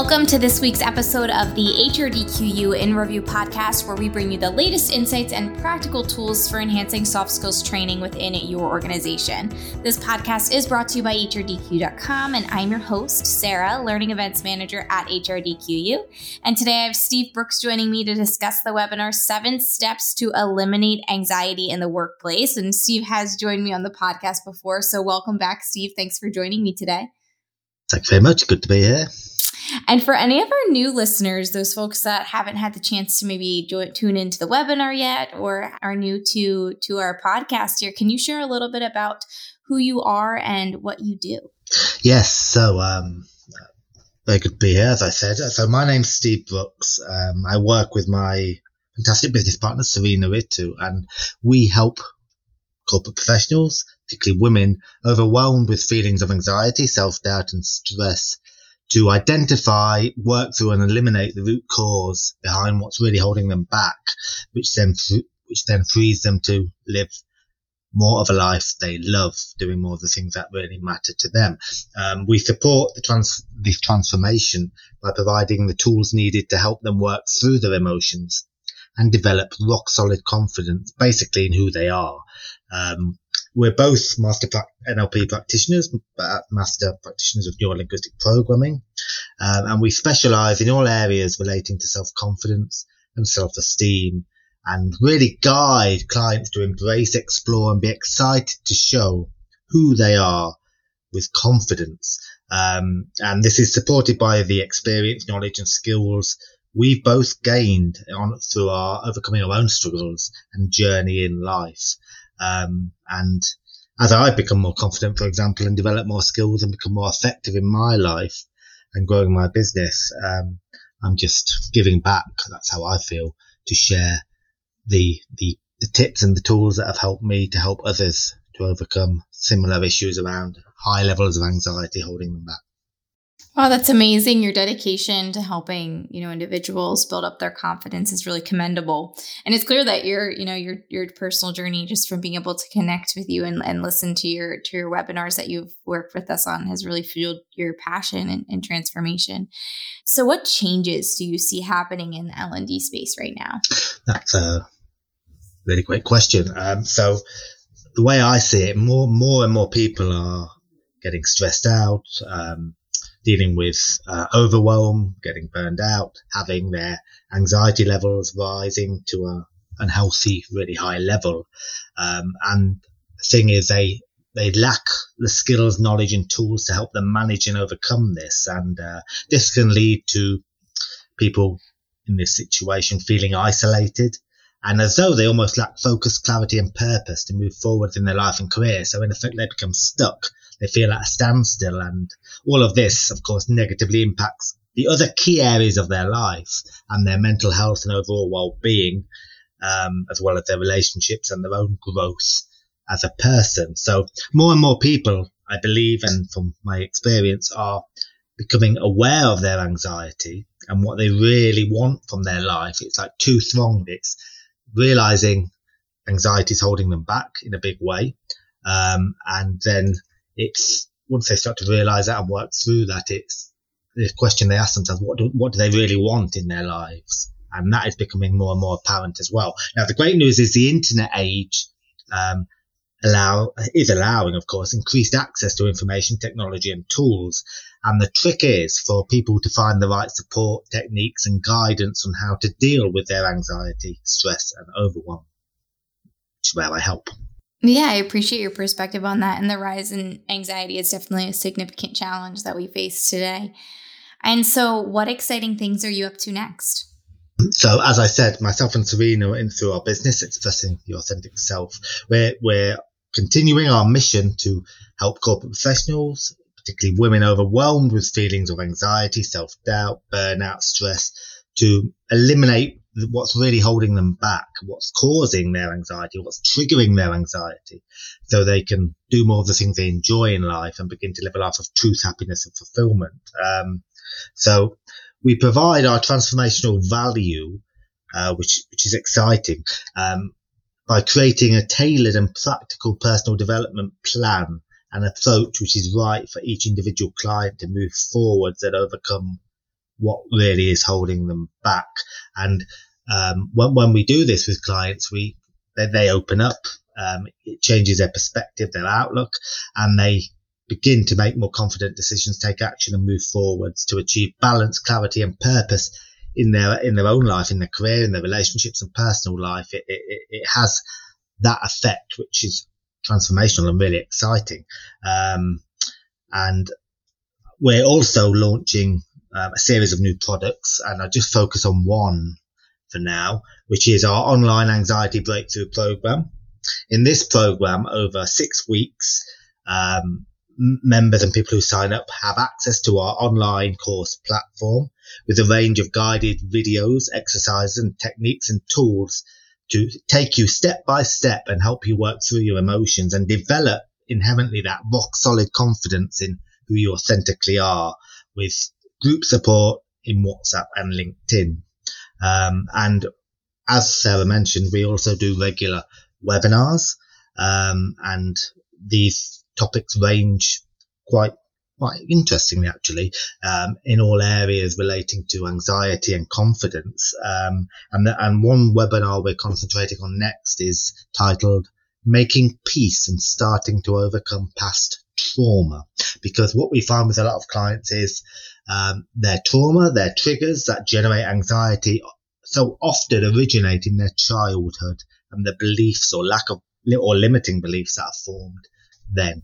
Welcome to this week's episode of the HRDQU in Review podcast, where we bring you the latest insights and practical tools for enhancing soft skills training within your organization. This podcast is brought to you by HRDQ.com, and I'm your host, Sarah, Learning Events Manager at HRDQU. And today I have Steve Brookes joining me to discuss the webinar Seven Steps to Eliminate Anxiety in the Workplace. And Steve has joined me on the podcast before, so welcome back, Steve. Thanks for joining me today. Thanks very much. Good to be here. And for any of our new listeners, those folks that haven't had the chance to maybe join, tune into the webinar yet or are new to to our podcast here, can you share a little bit about who you are and what you do? Yes. So, um, good to be here, as I said. So, my name's Steve Brookes. Um, I work with my fantastic business partner, Serena Ritu, and we help corporate professionals, particularly women, overwhelmed with feelings of anxiety, self doubt, and stress to identify, work through, and eliminate the root cause behind what's really holding them back, which then which then frees them to live more of a life they love, doing more of the things that really matter to them. Um, we support the trans- this transformation by providing the tools needed to help them work through their emotions and develop rock solid confidence, basically in who they are. Um, we're both master NLP practitioners, master practitioners of neurolinguistic programming, um, and we specialize in all areas relating to self-confidence and self-esteem and really guide clients to embrace, explore and be excited to show who they are with confidence. Um, and this is supported by the experience, knowledge and skills we've both gained on through our overcoming our own struggles and journey in life. Um, and as I've become more confident, for example, and develop more skills and become more effective in my life and growing my business, um, I'm just giving back. That's how I feel to share the, the, the tips and the tools that have helped me to help others to overcome similar issues around high levels of anxiety holding them back. Oh, that's amazing. Your dedication to helping, you know, individuals build up their confidence is really commendable. And it's clear that your, you know, your your personal journey just from being able to connect with you and, and listen to your to your webinars that you've worked with us on has really fueled your passion and, and transformation. So what changes do you see happening in the L&D space right now? That's a really great question. Um, so the way I see it, more more and more people are getting stressed out, um, dealing with uh, overwhelm, getting burned out, having their anxiety levels rising to a unhealthy, really high level. Um, and the thing is, they they lack the skills, knowledge, and tools to help them manage and overcome this. And uh, this can lead to people in this situation feeling isolated and as though they almost lack focus, clarity, and purpose to move forward in their life and career. So in effect, they become stuck they feel at a standstill. And all of this, of course, negatively impacts the other key areas of their life and their mental health and overall well-being, um, as well as their relationships and their own growth as a person. So more and more people, I believe, and from my experience, are becoming aware of their anxiety and what they really want from their life. It's like two thronged. It's realizing anxiety is holding them back in a big way. Um, and then it's once they start to realize that and work through that, it's the question they ask themselves: what do, what do they really want in their lives? And that is becoming more and more apparent as well. Now, the great news is the internet age um, allow is allowing, of course, increased access to information technology and tools. And the trick is for people to find the right support techniques and guidance on how to deal with their anxiety, stress, and overwhelm, which is where I help. Yeah, I appreciate your perspective on that. And the rise in anxiety is definitely a significant challenge that we face today. And so, what exciting things are you up to next? So, as I said, myself and Serena are in through our business, expressing the authentic self. We're we're continuing our mission to help corporate professionals, particularly women overwhelmed with feelings of anxiety, self doubt, burnout, stress, to eliminate what's really holding them back, what's causing their anxiety, what's triggering their anxiety, so they can do more of the things they enjoy in life and begin to live a life of truth, happiness, and fulfillment. Um, so we provide our transformational value, uh, which which is exciting, um, by creating a tailored and practical personal development plan and approach which is right for each individual client to move forwards and overcome what really is holding them back. And um, when, when we do this with clients, we they, they open up. Um, it changes their perspective, their outlook, and they begin to make more confident decisions, take action, and move forwards to achieve balance, clarity, and purpose in their in their own life, in their career, in their relationships, and personal life. It it, it has that effect, which is transformational and really exciting. Um, and we're also launching um, a series of new products, and I just focus on one for now, which is our online anxiety breakthrough program. In this program, over six weeks, um, members and people who sign up have access to our online course platform with a range of guided videos, exercises and techniques and tools to take you step by step and help you work through your emotions and develop inherently that rock solid confidence in who you authentically are with group support in WhatsApp and LinkedIn. Um, and as Sarah mentioned, we also do regular webinars, um, and these topics range quite quite interestingly actually um, in all areas relating to anxiety and confidence. Um, and the, and one webinar we're concentrating on next is titled making peace and starting to overcome past trauma. Because what we find with a lot of clients is um, their trauma, their triggers that generate anxiety so often originate in their childhood and the beliefs or lack of or limiting beliefs that are formed then.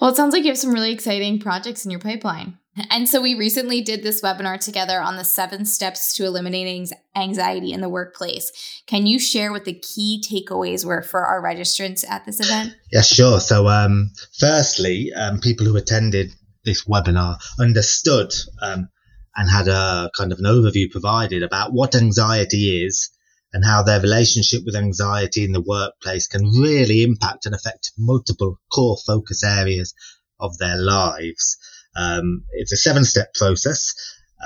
Well, it sounds like you have some really exciting projects in your pipeline. And so we recently did this webinar together on the seven steps to eliminating anxiety in the workplace. Can you share what the key takeaways were for our registrants at this event? Yeah, sure. So, um, firstly, um, people who attended this webinar understood um, and had a kind of an overview provided about what anxiety is and how their relationship with anxiety in the workplace can really impact and affect multiple core focus areas of their lives. Um, it's a seven step process.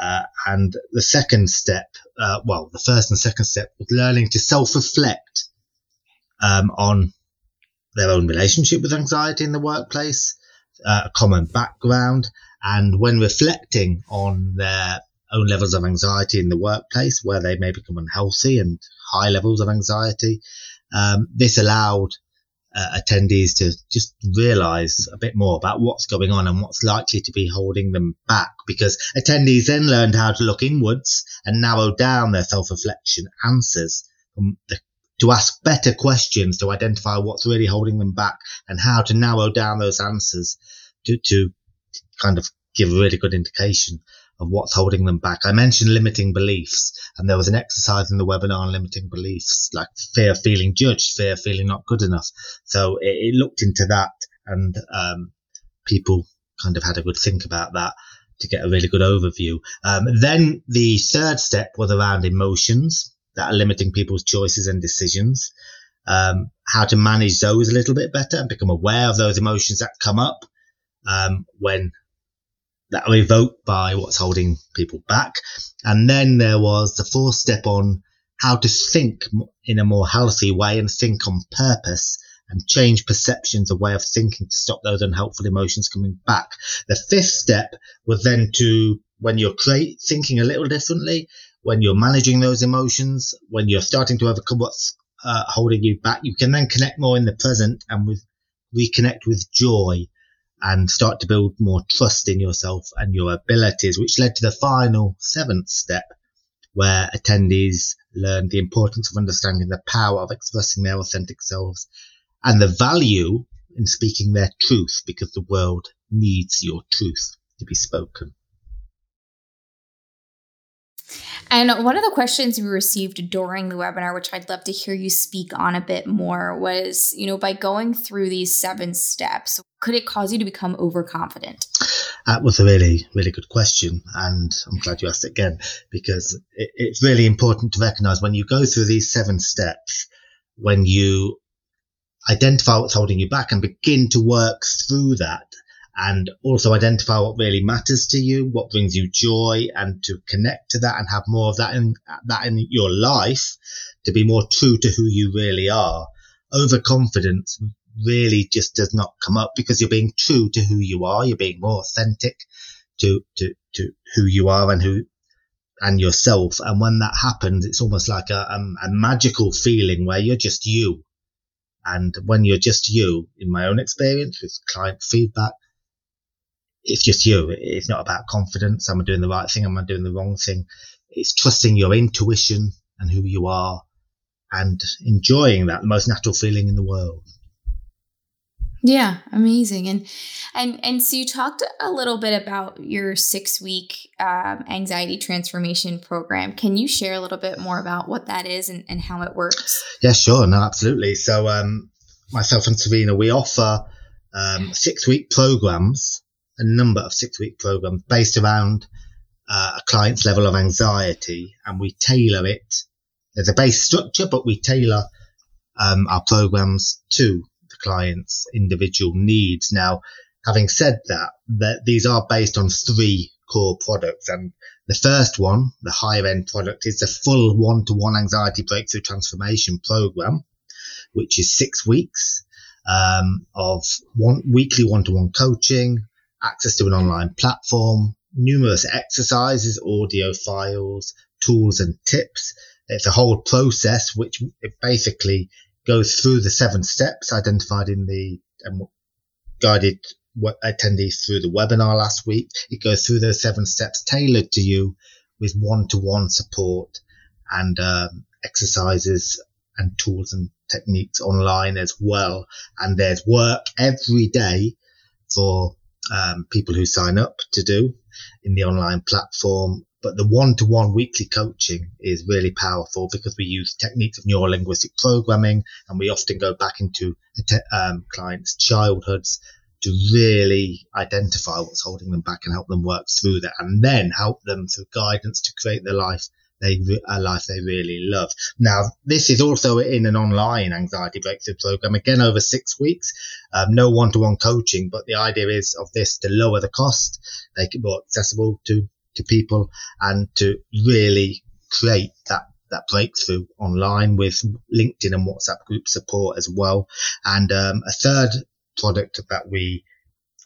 Uh, and the second step, uh, well, the first and second step was learning to self reflect um, on their own relationship with anxiety in the workplace, uh, a common background, and when reflecting on their own levels of anxiety in the workplace, where they may become unhealthy and high levels of anxiety, um, this allowed uh, attendees to just realize a bit more about what's going on and what's likely to be holding them back because attendees then learned how to look inwards and narrow down their self-reflection answers the, to ask better questions to identify what's really holding them back and how to narrow down those answers to, to kind of give a really good indication of what's holding them back. I mentioned limiting beliefs, and there was an exercise in the webinar on limiting beliefs, like fear of feeling judged, fear of feeling not good enough. So it, it looked into that, and um, people kind of had a good think about that to get a really good overview. Um, then the third step was around emotions that are limiting people's choices and decisions. Um, how to manage those a little bit better and become aware of those emotions that come up um, when that are evoked by what's holding people back. And then there was the fourth step on how to think in a more healthy way and think on purpose and change perceptions, a way of thinking to stop those unhelpful emotions coming back. The fifth step was then to, when you're create, thinking a little differently, when you're managing those emotions, when you're starting to overcome what's uh, holding you back, you can then connect more in the present and with reconnect with joy and start to build more trust in yourself and your abilities, which led to the final seventh step where attendees learned the importance of understanding the power of expressing their authentic selves and the value in speaking their truth because the world needs your truth to be spoken. And one of the questions we received during the webinar, which I'd love to hear you speak on a bit more, was you know, by going through these seven steps, could it cause you to become overconfident? That was a really, really good question. And I'm glad you asked it again because it, it's really important to recognize when you go through these seven steps, when you identify what's holding you back and begin to work through that and also identify what really matters to you, what brings you joy, and to connect to that and have more of that in that in your life to be more true to who you really are. Overconfidence really just does not come up because you're being true to who you are. You're being more authentic to, to, to who you are and who, and yourself. And when that happens, it's almost like a, um, a magical feeling where you're just you. And when you're just you, in my own experience with client feedback, it's just you. It's not about confidence. Am I doing the right thing? Am I doing the wrong thing? It's trusting your intuition and who you are and enjoying that, the most natural feeling in the world. Yeah, amazing. And and and so you talked a little bit about your six week um, anxiety transformation program. Can you share a little bit more about what that is and, and how it works? Yeah, sure. No, absolutely. So um, myself and Serena, we offer um, six week programs, a number of six week programs based around uh, a client's level of anxiety, and we tailor it. There's a base structure, but we tailor um, our programs to the client's individual needs. Now, having said that, that these are based on three core products and the first one, the higher end product is the full one to one anxiety breakthrough transformation program, which is six weeks, um, of one weekly one to one coaching, access to an online platform, numerous exercises, audio files, tools and tips. It's a whole process which basically goes through the seven steps identified in the um, guided attendees through the webinar last week. It goes through those seven steps tailored to you with one-to-one support and um, exercises and tools and techniques online as well. And there's work every day for um, people who sign up to do in the online platform. But the one-to-one weekly coaching is really powerful because we use techniques of neurolinguistic programming and we often go back into um, clients' childhoods to really identify what's holding them back and help them work through that and then help them through guidance to create the life they a life they really love. Now, this is also in an online anxiety breakthrough program, again over six weeks. Um, no one-to-one coaching, but the idea is of this to lower the cost, make it more accessible to to people and to really create that that breakthrough online with LinkedIn and WhatsApp group support as well. And um, a third product that we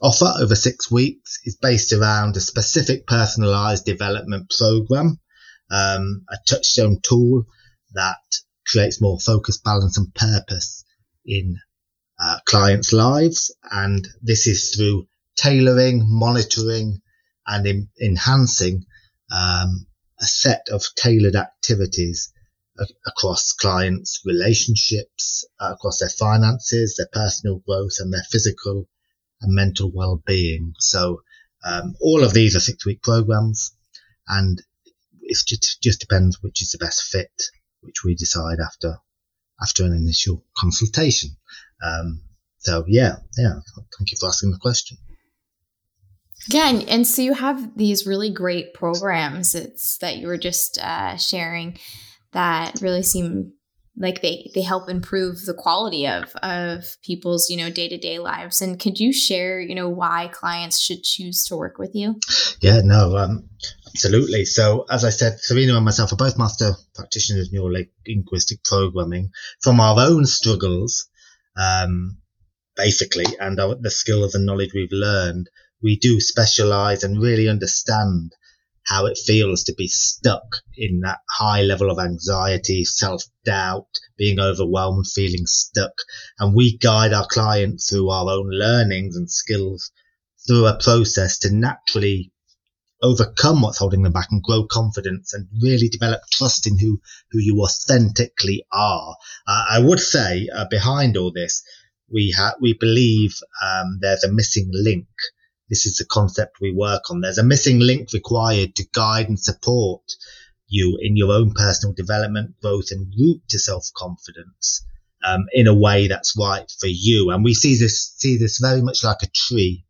offer over six weeks is based around a specific personalized development program, um, a touchstone tool that creates more focus, balance and purpose in uh, clients' lives. And this is through tailoring, monitoring, and in, enhancing um, a set of tailored activities across clients' relationships, uh, across their finances, their personal growth, and their physical and mental well-being. So um, all of these are six-week programs, and it just, just depends which is the best fit, which we decide after after an initial consultation. Um, so yeah, yeah. Thank you for asking the question. Yeah, and, and, so you have these really great programs it's that you were just uh, sharing that really seem like they they help improve the quality of of people's you know day to day lives. And could you share you know why clients should choose to work with you? Yeah, no, um, absolutely. So as I said, Serena and myself are both master practitioners in neurolinguistic programming from our own struggles. Um, basically, and our, the skills and knowledge we've learned we do specialize and really understand how it feels to be stuck in that high level of anxiety, self doubt, being overwhelmed, feeling stuck. And we guide our clients through our own learnings and skills through a process to naturally overcome what's holding them back and grow confidence and really develop trust in who, who you authentically are. Uh, I would say uh, behind all this, we have, we believe, um, there's a missing link this is the concept we work on. There's a missing link required to guide and support you in your own personal development, growth, and route to self confidence um, in a way that's right for you. And we see this see this very much like a tree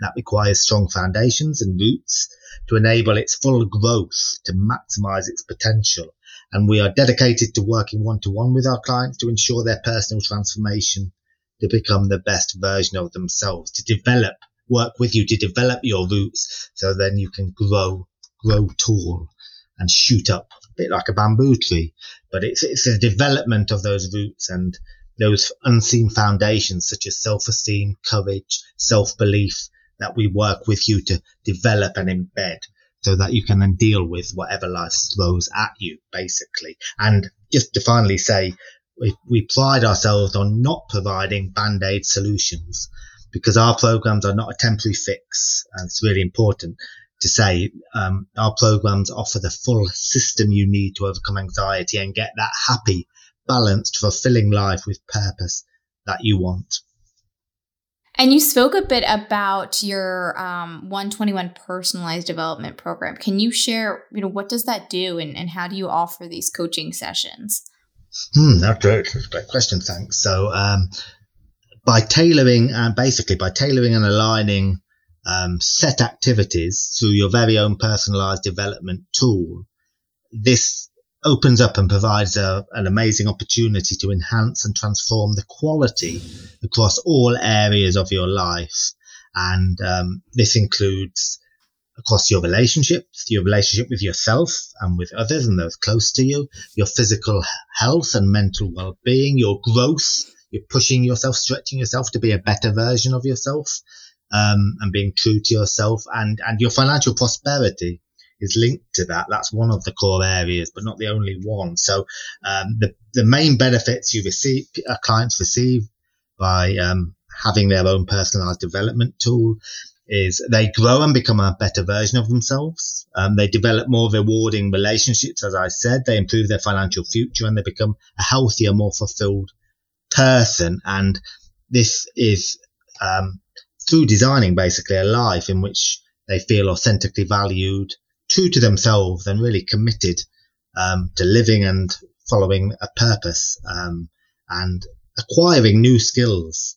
that requires strong foundations and roots to enable its full growth to maximize its potential. And we are dedicated to working one to one with our clients to ensure their personal transformation to become the best version of themselves, to develop work with you to develop your roots so then you can grow, grow tall and shoot up a bit like a bamboo tree. But it's, it's a development of those roots and those unseen foundations such as self-esteem, courage, self-belief that we work with you to develop and embed so that you can then deal with whatever life throws at you, basically. And just to finally say, we, we pride ourselves on not providing band-aid solutions because our programs are not a temporary fix. And it's really important to say um, our programs offer the full system you need to overcome anxiety and get that happy, balanced, fulfilling life with purpose that you want. And you spoke a bit about your um, 121 personalized development program. Can you share, you know, what does that do and, and how do you offer these coaching sessions? Hmm, that's a great question. Thanks. So, um, by tailoring, uh, basically by tailoring and aligning um, set activities through your very own personalized development tool, this opens up and provides a, an amazing opportunity to enhance and transform the quality across all areas of your life. And um, this includes across your relationships, your relationship with yourself and with others and those close to you, your physical health and mental well-being, your growth. You're pushing yourself, stretching yourself to be a better version of yourself, um, and being true to yourself and, and your financial prosperity is linked to that. That's one of the core areas, but not the only one. So um, the the main benefits you receive, clients receive by um, having their own personalized development tool is they grow and become a better version of themselves. Um, they develop more rewarding relationships, as I said. They improve their financial future and they become a healthier, more fulfilled person. And this is um, through designing basically a life in which they feel authentically valued, true to themselves and really committed um, to living and following a purpose um, and acquiring new skills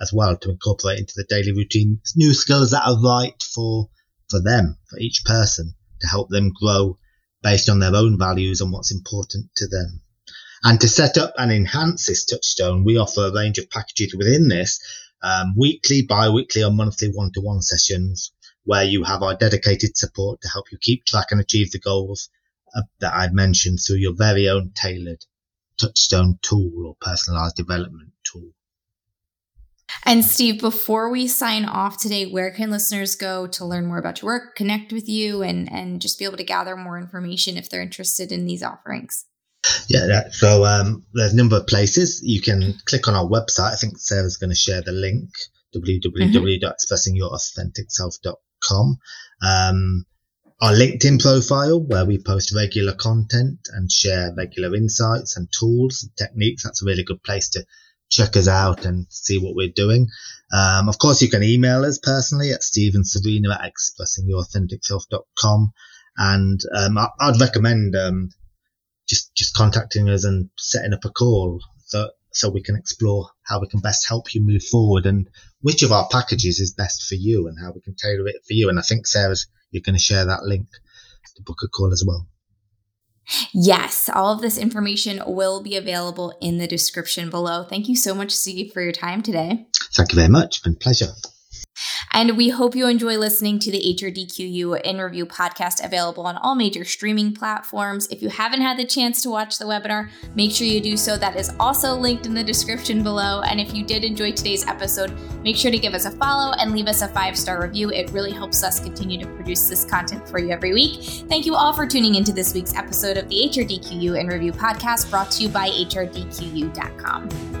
as well to incorporate into the daily routine. New skills that are right for for them, for each person, to help them grow based on their own values and what's important to them. And to set up and enhance this touchstone, we offer a range of packages within this um, weekly, bi-weekly, or monthly one-to-one sessions where you have our dedicated support to help you keep track and achieve the goals uh, that I've mentioned through your very own tailored touchstone tool or personalized development tool. And Steve, before we sign off today, where can listeners go to learn more about your work, connect with you, and and just be able to gather more information if they're interested in these offerings? Yeah, so um, there's a number of places you can click on our website. I think Sarah's going to share the link www.expressingyourauthenticself.com com. Um, our LinkedIn profile, where we post regular content and share regular insights and tools and techniques. That's a really good place to check us out and see what we're doing. Um, of course, you can email us personally at Stephen Serena at expressingyourauthenticself.com. And um, I, would recommend um, just just contacting us and setting up a call so so we can explore how we can best help you move forward and which of our packages is best for you and how we can tailor it for you. And I think Sarah's you're going to share that link to book a call as well. Yes, all of this information will be available in the description below. Thank you so much, Steve, for your time today. Thank you very much. It's been a pleasure. And we hope you enjoy listening to the HRDQU in Review podcast available on all major streaming platforms. If you haven't had the chance to watch the webinar, make sure you do so. That is also linked in the description below. And if you did enjoy today's episode, make sure to give us a follow and leave us a five star review. It really helps us continue to produce this content for you every week. Thank you all for tuning into this week's episode of the HRDQU in Review podcast brought to you by HRDQU.com.